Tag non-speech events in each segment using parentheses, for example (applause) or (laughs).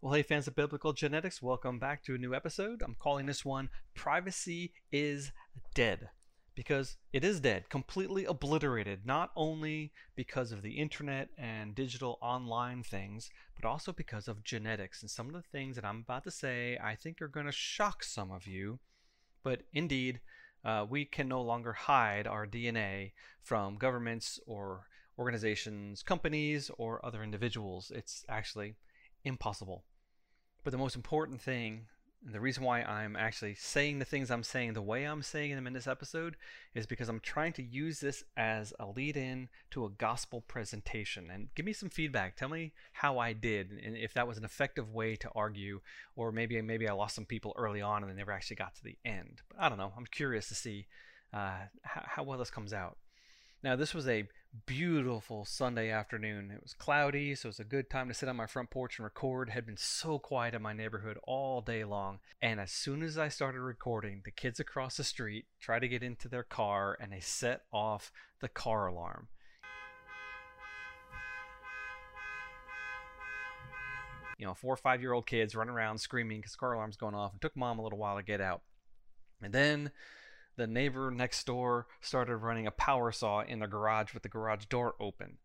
Well, hey, fans of biblical genetics, welcome back to a new episode. I'm calling this one Privacy is Dead because it is dead, completely obliterated, not only because of the internet and digital online things, but also because of genetics. And some of the things that I'm about to say I think are going to shock some of you. But indeed, uh, we can no longer hide our DNA from governments or organizations, companies, or other individuals. It's actually impossible. But the most important thing and the reason why I'm actually saying the things I'm saying the way I'm saying them in this episode is because I'm trying to use this as a lead in to a gospel presentation. And give me some feedback. Tell me how I did and if that was an effective way to argue, or maybe maybe I lost some people early on and they never actually got to the end. But I don't know. I'm curious to see uh, how, how well this comes out. Now, this was a beautiful Sunday afternoon. It was cloudy, so it was a good time to sit on my front porch and record. It had been so quiet in my neighborhood all day long. And as soon as I started recording, the kids across the street tried to get into their car and they set off the car alarm. You know, four or five year old kids running around screaming because the car alarm's going off. It took mom a little while to get out. And then the neighbor next door started running a power saw in the garage with the garage door open.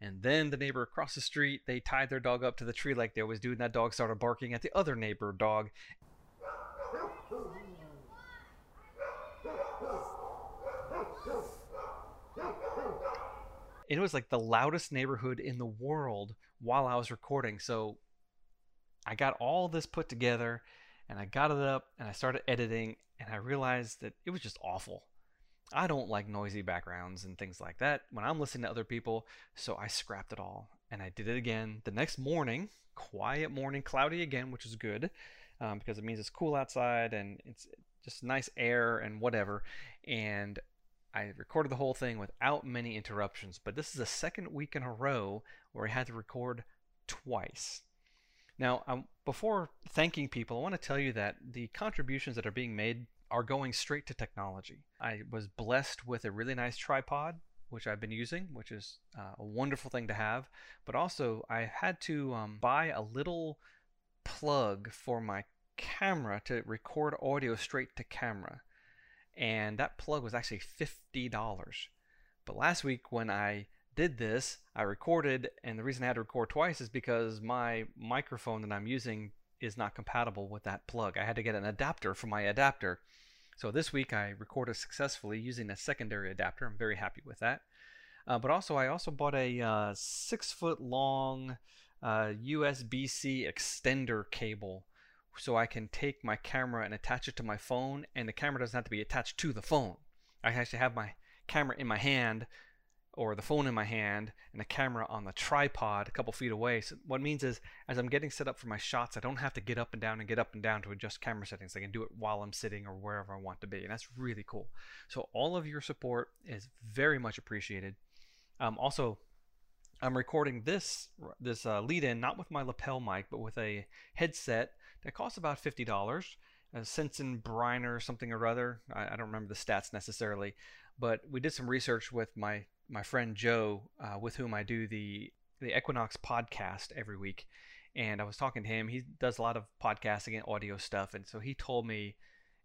And then the neighbor across the street, they tied their dog up to the tree like they always do, and that dog started barking at the other neighbor dog. It was like the loudest neighborhood in the world while I was recording. So I got all this put together and I got it up and I started editing and I realized that it was just awful. I don't like noisy backgrounds and things like that when I'm listening to other people, so I scrapped it all and I did it again the next morning. Quiet morning, cloudy again, which is good um, because it means it's cool outside and it's just nice air and whatever. And I recorded the whole thing without many interruptions, but this is the second week in a row where I had to record twice. Now, um, before thanking people, I want to tell you that the contributions that are being made are going straight to technology. I was blessed with a really nice tripod, which I've been using, which is uh, a wonderful thing to have. But also, I had to um, buy a little plug for my camera to record audio straight to camera. And that plug was actually $50. But last week, when I did this, I recorded, and the reason I had to record twice is because my microphone that I'm using is not compatible with that plug. I had to get an adapter for my adapter. So this week I recorded successfully using a secondary adapter. I'm very happy with that. Uh, but also, I also bought a uh, six foot long uh, USB C extender cable so I can take my camera and attach it to my phone, and the camera doesn't have to be attached to the phone. I actually have my camera in my hand or the phone in my hand and the camera on the tripod a couple feet away. So what means is as I'm getting set up for my shots, I don't have to get up and down and get up and down to adjust camera settings. I can do it while I'm sitting or wherever I want to be. And that's really cool. So all of your support is very much appreciated. Um, also, I'm recording this this uh, lead-in not with my lapel mic, but with a headset that costs about fifty dollars. A Sensen Briner something or other. I, I don't remember the stats necessarily, but we did some research with my my friend Joe, uh, with whom I do the the Equinox podcast every week, and I was talking to him. He does a lot of podcasting and audio stuff, and so he told me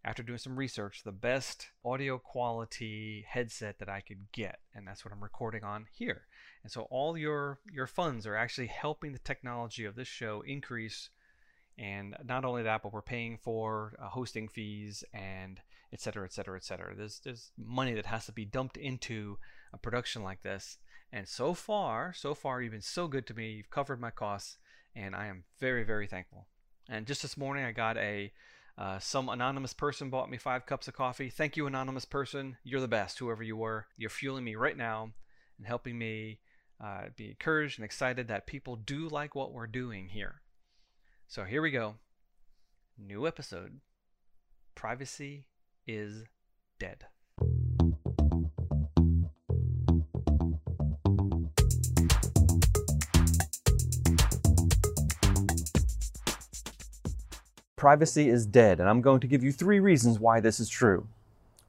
after doing some research the best audio quality headset that I could get, and that's what I'm recording on here. And so all your your funds are actually helping the technology of this show increase. And not only that, but we're paying for uh, hosting fees and et cetera, et cetera, et cetera. There's, there's money that has to be dumped into a production like this. And so far, so far, you've been so good to me. You've covered my costs, and I am very, very thankful. And just this morning, I got a uh, some anonymous person bought me five cups of coffee. Thank you, anonymous person. You're the best, whoever you were. You're fueling me right now and helping me uh, be encouraged and excited that people do like what we're doing here. So here we go. New episode. Privacy is dead. Privacy is dead, and I'm going to give you three reasons why this is true.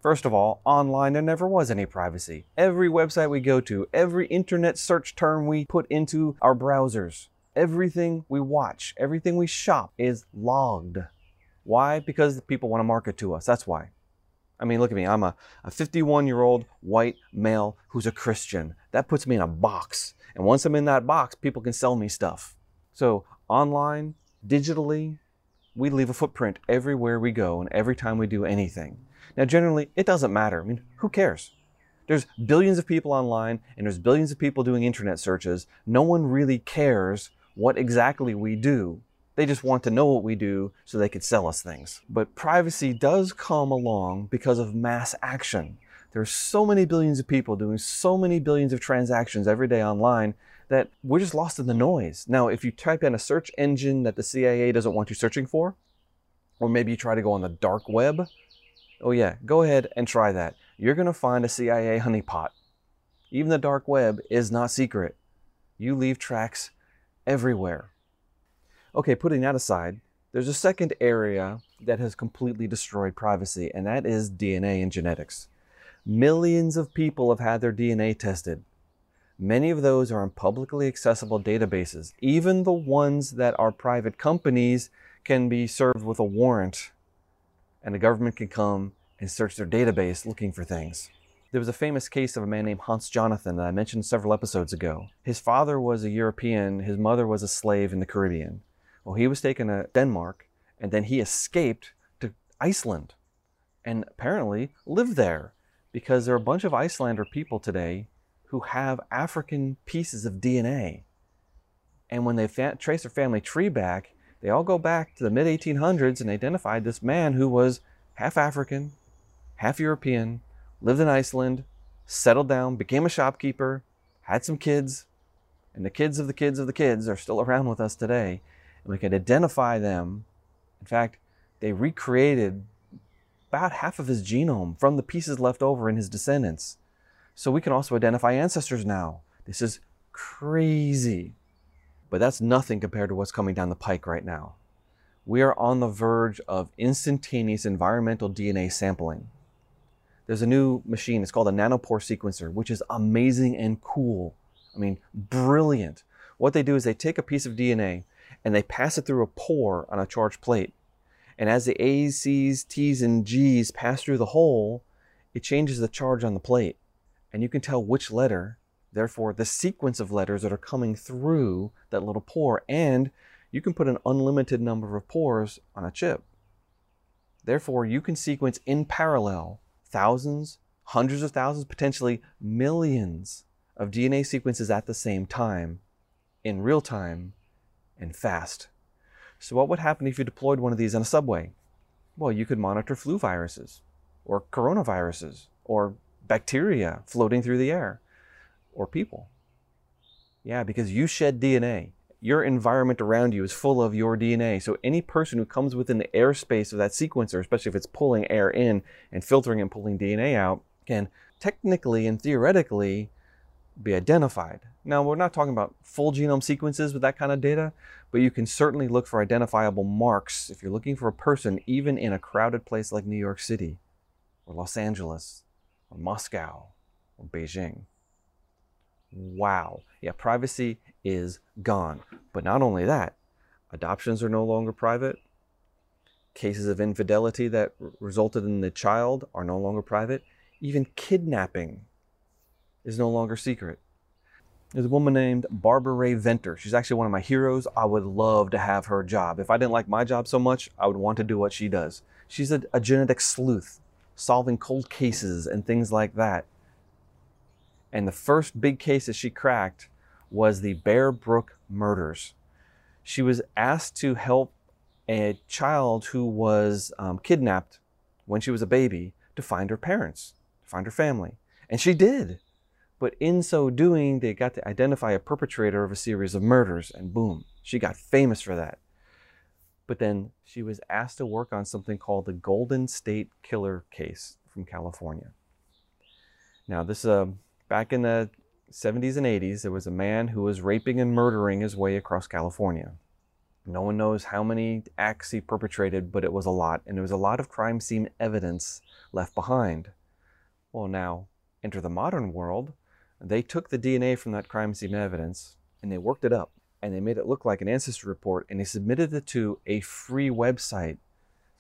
First of all, online there never was any privacy. Every website we go to, every internet search term we put into our browsers, everything we watch, everything we shop is logged. Why? Because people want to market to us. That's why. I mean, look at me. I'm a, a 51 year old white male who's a Christian. That puts me in a box. And once I'm in that box, people can sell me stuff. So, online, digitally, we leave a footprint everywhere we go and every time we do anything. Now, generally, it doesn't matter. I mean, who cares? There's billions of people online and there's billions of people doing internet searches. No one really cares what exactly we do. They just want to know what we do so they could sell us things. But privacy does come along because of mass action. There are so many billions of people doing so many billions of transactions every day online that we're just lost in the noise. Now, if you type in a search engine that the CIA doesn't want you searching for, or maybe you try to go on the dark web, oh yeah, go ahead and try that. You're going to find a CIA honeypot. Even the dark web is not secret. You leave tracks everywhere. Okay, putting that aside, there's a second area that has completely destroyed privacy, and that is DNA and genetics. Millions of people have had their DNA tested. Many of those are in publicly accessible databases. Even the ones that are private companies can be served with a warrant, and the government can come and search their database looking for things. There was a famous case of a man named Hans Jonathan that I mentioned several episodes ago. His father was a European, his mother was a slave in the Caribbean. Well, he was taken to Denmark and then he escaped to Iceland and apparently lived there because there are a bunch of Icelander people today who have African pieces of DNA. And when they fa- trace their family tree back, they all go back to the mid 1800s and identified this man who was half African, half European, lived in Iceland, settled down, became a shopkeeper, had some kids, and the kids of the kids of the kids are still around with us today and we could identify them. In fact, they recreated about half of his genome from the pieces left over in his descendants. So we can also identify ancestors now. This is crazy. But that's nothing compared to what's coming down the pike right now. We are on the verge of instantaneous environmental DNA sampling. There's a new machine, it's called a nanopore sequencer, which is amazing and cool. I mean, brilliant. What they do is they take a piece of DNA, and they pass it through a pore on a charged plate. And as the A's, C's, T's, and G's pass through the hole, it changes the charge on the plate. And you can tell which letter, therefore, the sequence of letters that are coming through that little pore. And you can put an unlimited number of pores on a chip. Therefore, you can sequence in parallel thousands, hundreds of thousands, potentially millions of DNA sequences at the same time in real time and fast. So, what would happen if you deployed one of these on a subway? Well, you could monitor flu viruses, or coronaviruses, or bacteria floating through the air, or people. Yeah, because you shed DNA. Your environment around you is full of your DNA. So, any person who comes within the airspace of that sequencer, especially if it's pulling air in and filtering and pulling DNA out, can technically and theoretically be identified. Now, we're not talking about full genome sequences with that kind of data, but you can certainly look for identifiable marks if you're looking for a person, even in a crowded place like New York City, or Los Angeles, or Moscow, or Beijing. Wow. Yeah, privacy is gone. But not only that, adoptions are no longer private. Cases of infidelity that resulted in the child are no longer private. Even kidnapping is no longer secret. There's a woman named Barbara Rae-Venter. She's actually one of my heroes. I would love to have her job. If I didn't like my job so much, I would want to do what she does. She's a, a genetic sleuth, solving cold cases and things like that. And the first big case that she cracked was the Bear Brook murders. She was asked to help a child who was um, kidnapped when she was a baby to find her parents, to find her family. And she did. But in so doing, they got to identify a perpetrator of a series of murders, and boom, she got famous for that. But then she was asked to work on something called the Golden State Killer case from California. Now, this uh, back in the 70s and 80s, there was a man who was raping and murdering his way across California. No one knows how many acts he perpetrated, but it was a lot, and there was a lot of crime scene evidence left behind. Well, now, enter the modern world. They took the DNA from that crime scene evidence and they worked it up and they made it look like an ancestry report and they submitted it to a free website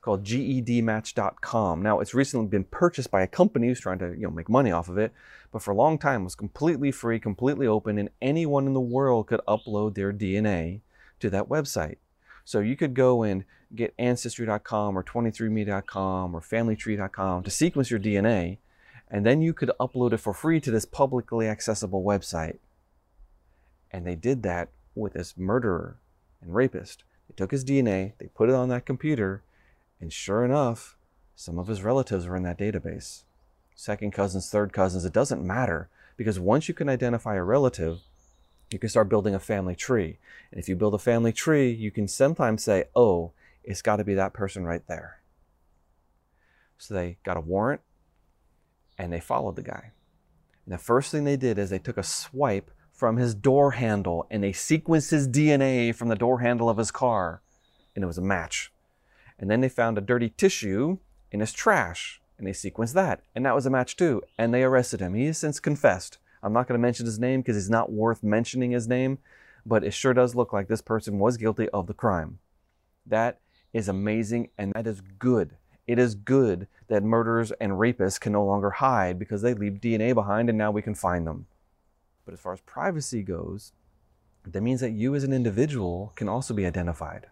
called gedmatch.com. Now, it's recently been purchased by a company who's trying to, you know, make money off of it, but for a long time it was completely free, completely open, and anyone in the world could upload their DNA to that website. So you could go and get ancestry.com or 23andme.com or familytree.com to sequence your DNA, and then you could upload it for free to this publicly accessible website. And they did that with this murderer and rapist. They took his DNA, they put it on that computer, and sure enough, some of his relatives were in that database. Second cousins, third cousins, it doesn't matter because once you can identify a relative, you can start building a family tree. And if you build a family tree, you can sometimes say, oh, it's got to be that person right there. So they got a warrant and they followed the guy. And the first thing they did is they took a swipe from his door handle and they sequenced his DNA from the door handle of his car. And it was a match. And then they found a dirty tissue in his trash and they sequenced that. And that was a match too. And they arrested him. He has since confessed. I'm not going to mention his name because he's not worth mentioning his name, but it sure does look like this person was guilty of the crime. That is amazing and that is good. It is good that murderers and rapists can no longer hide because they leave DNA behind and now we can find them. But as far as privacy goes, that means that you as an individual can also be identified.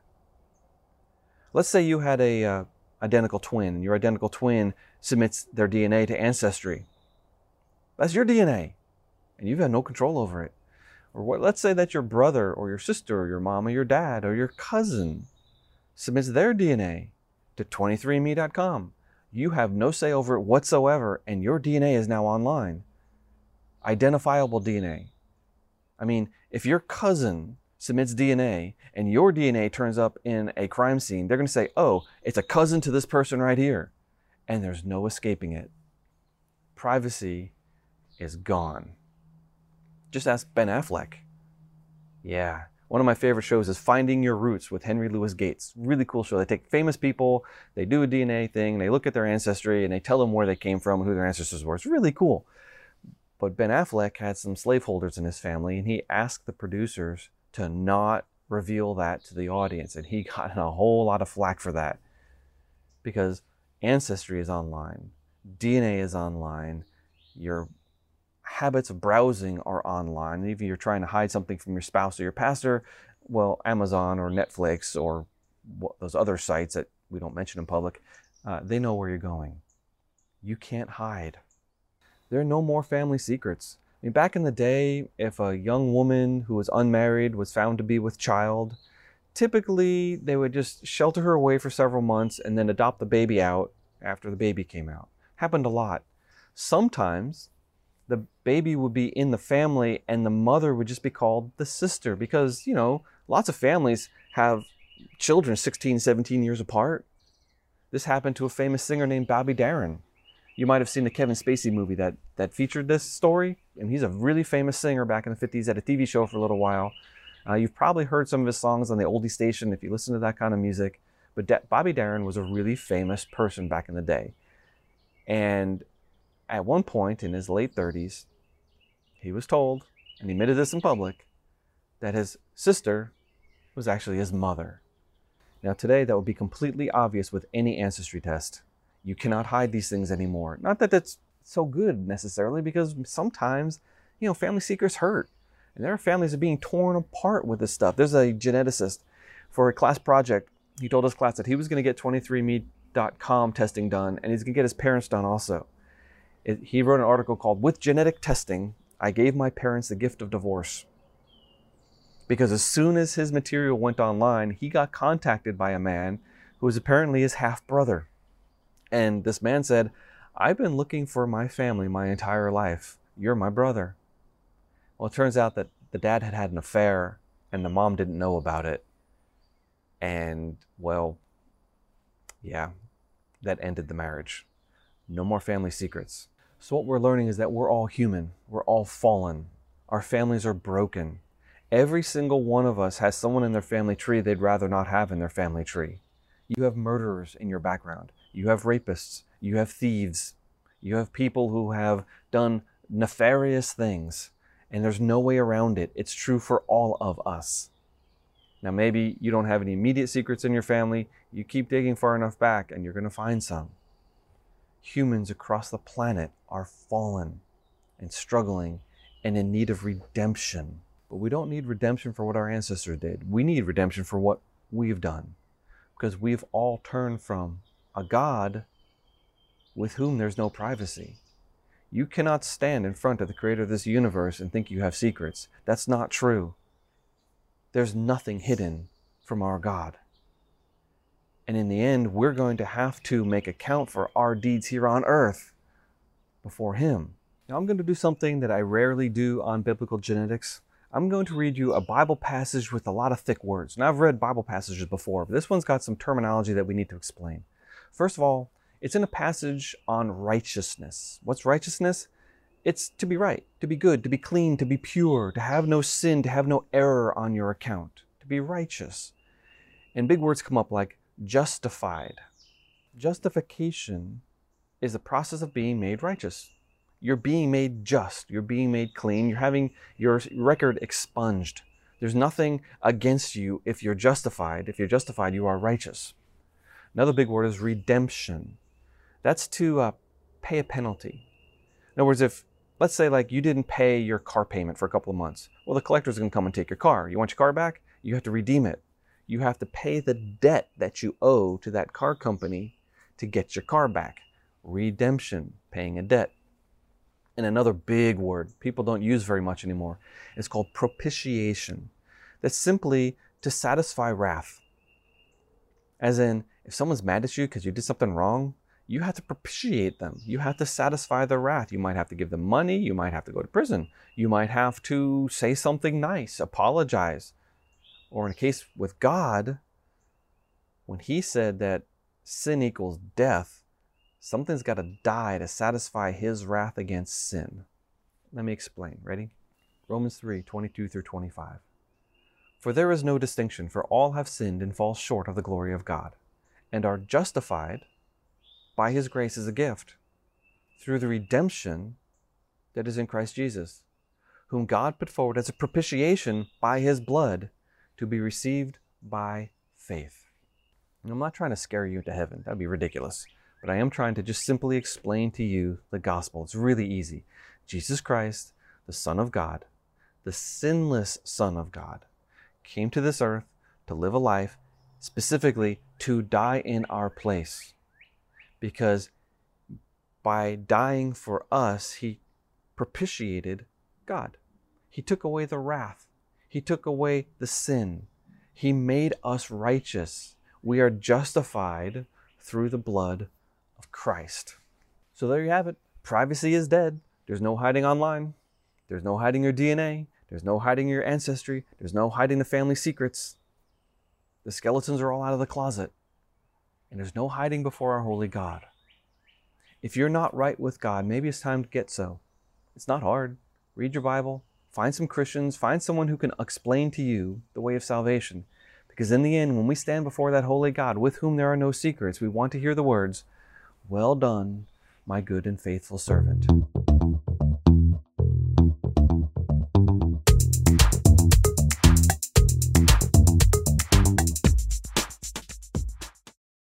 Let's say you had a uh, identical twin your identical twin submits their DNA to Ancestry. That's your DNA and you've had no control over it. Or what, let's say that your brother or your sister or your mom or your dad or your cousin submits their DNA to 23andme.com. You have no say over it whatsoever, and your DNA is now online. Identifiable DNA. I mean, if your cousin submits DNA and your DNA turns up in a crime scene, they're going to say, oh, it's a cousin to this person right here. And there's no escaping it. Privacy is gone. Just ask Ben Affleck. Yeah. One of my favorite shows is Finding Your Roots with Henry Louis Gates. Really cool show. They take famous people, they do a DNA thing, they look at their ancestry, and they tell them where they came from and who their ancestors were. It's really cool. But Ben Affleck had some slaveholders in his family, and he asked the producers to not reveal that to the audience. And he (laughs) got a whole lot of flack for that because ancestry is online, DNA is online, your habits of browsing are online. Even if you're trying to hide something from your spouse or your pastor, well, Amazon or Netflix or those other sites that we don't mention in public, uh, they know where you're going. You can't hide. There are no more family secrets. I mean, back in the day, if a young woman who was unmarried was found to be with child, typically they would just shelter her away for several months and then adopt the baby out after the baby came out. Happened a lot. Sometimes the baby would be in the family and the mother would just be called the sister because, you know, lots of families have children 16, 17 years apart. This happened to a famous singer named Bobby Darin. You might have seen the Kevin Spacey movie that, that featured this story. And he's a really famous singer back in the 50s, had a TV show for a little while. Uh, you've probably heard some of his songs on the oldie station if you listen to that kind of music. But Bobby Darin was a really famous person back in the day. And at one point in his late 30s, he was told, and he admitted this in public, that his sister was actually his mother. Now, today, that would be completely obvious with any ancestry test. You cannot hide these things anymore. Not that that's so good necessarily, because sometimes, you know, family secrets hurt. And there are families that are being torn apart with this stuff. There's a geneticist for a class project. He told his class that he was going to get 23andme.com testing done, and he's going to get his parents done also it, he wrote an article called With Genetic Testing, I Gave My Parents the Gift of Divorce. Because as soon as his material went online, he got contacted by a man who was apparently his half brother. And this man said, I've been looking for my family my entire life. You're my brother. Well, it turns out that the dad had had an affair and the mom didn't know about it. And, well, yeah, that ended the marriage. No more family secrets. So, what we're learning is that we're all human, we're all fallen, our families are broken, Every single one of us has someone in their family tree they'd rather not have in their family tree. You have murderers in your background. You have rapists. You have thieves. You have people who have done nefarious things, and there's no way around it. It's true for all of us. Now, maybe you don't have any immediate secrets in your family. You keep digging far enough back, and you're going to find some. Humans across the planet are fallen and struggling and in need of redemption. But we don't need redemption for what our ancestors did. We need redemption for what we've done. Because we've all turned from a God with whom there's no privacy. You cannot stand in front of the creator of this universe and think you have secrets. That's not true. There's nothing hidden from our God. And in the end, we're going to have to make account for our deeds here on earth before Him. Now, I'm going to do something that I rarely do on biblical genetics. I'm going to read you a Bible passage with a lot of thick words. Now, I've read Bible passages before, but this one's got some terminology that we need to explain. First of all, it's in a passage on righteousness. What's righteousness? It's to be right, to be good, to be clean, to be pure, to have no sin, to have no error on your account, to be righteous. And big words come up like justified. Justification is the process of being made righteous. You're being made just, you're being made clean, you're having your record expunged. There's nothing against you if you're justified. If you're justified, you are righteous. Another big word is redemption. That's to uh, pay a penalty. In other words, if let's say like you didn't pay your car payment for a couple of months, well, the collector's going to come and take your car. You want your car back? You have to redeem it. You have to pay the debt that you owe to that car company to get your car back. Redemption, paying a debt. And another big word people don't use very much anymore is called propitiation. That's simply to satisfy wrath. As in, if someone's mad at you because you did something wrong, you have to propitiate them. You have to satisfy their wrath. You might have to give them money. You might have to go to prison. You might have to say something nice, apologize. Or in a case with God, when He said that sin equals death, something's got to die to satisfy His wrath against sin. Let me explain. Ready? Romans 3 22 through 25. For there is no distinction, for all have sinned and fall short of the glory of God, and are justified by his grace as a gift through the redemption that is in Christ Jesus, whom God put forward as a propitiation by his blood to be received by faith. And I'm not trying to scare you into heaven, that'd be ridiculous. But I am trying to just simply explain to you the gospel. It's really easy. Jesus Christ, the Son of God, the sinless Son of God, came to this earth to live a life, specifically to die in our place because by dying for us, he propitiated God. He took away the wrath, he took away the sin, he made us righteous. We are justified through the blood of Christ. So there you have it. Privacy is dead. There's no hiding online. There's no hiding your DNA. There's no hiding your ancestry. There's no hiding the family secrets. The skeletons are all out of the closet and there's no hiding before our holy God. If you're not right with God, maybe it's time to get so. It's not hard. Read your Bible, find some Christians, find someone who can explain to you the way of salvation. Because in the end, when we stand before that holy God with whom there are no secrets, we want to hear the words, Well done, my good and faithful servant.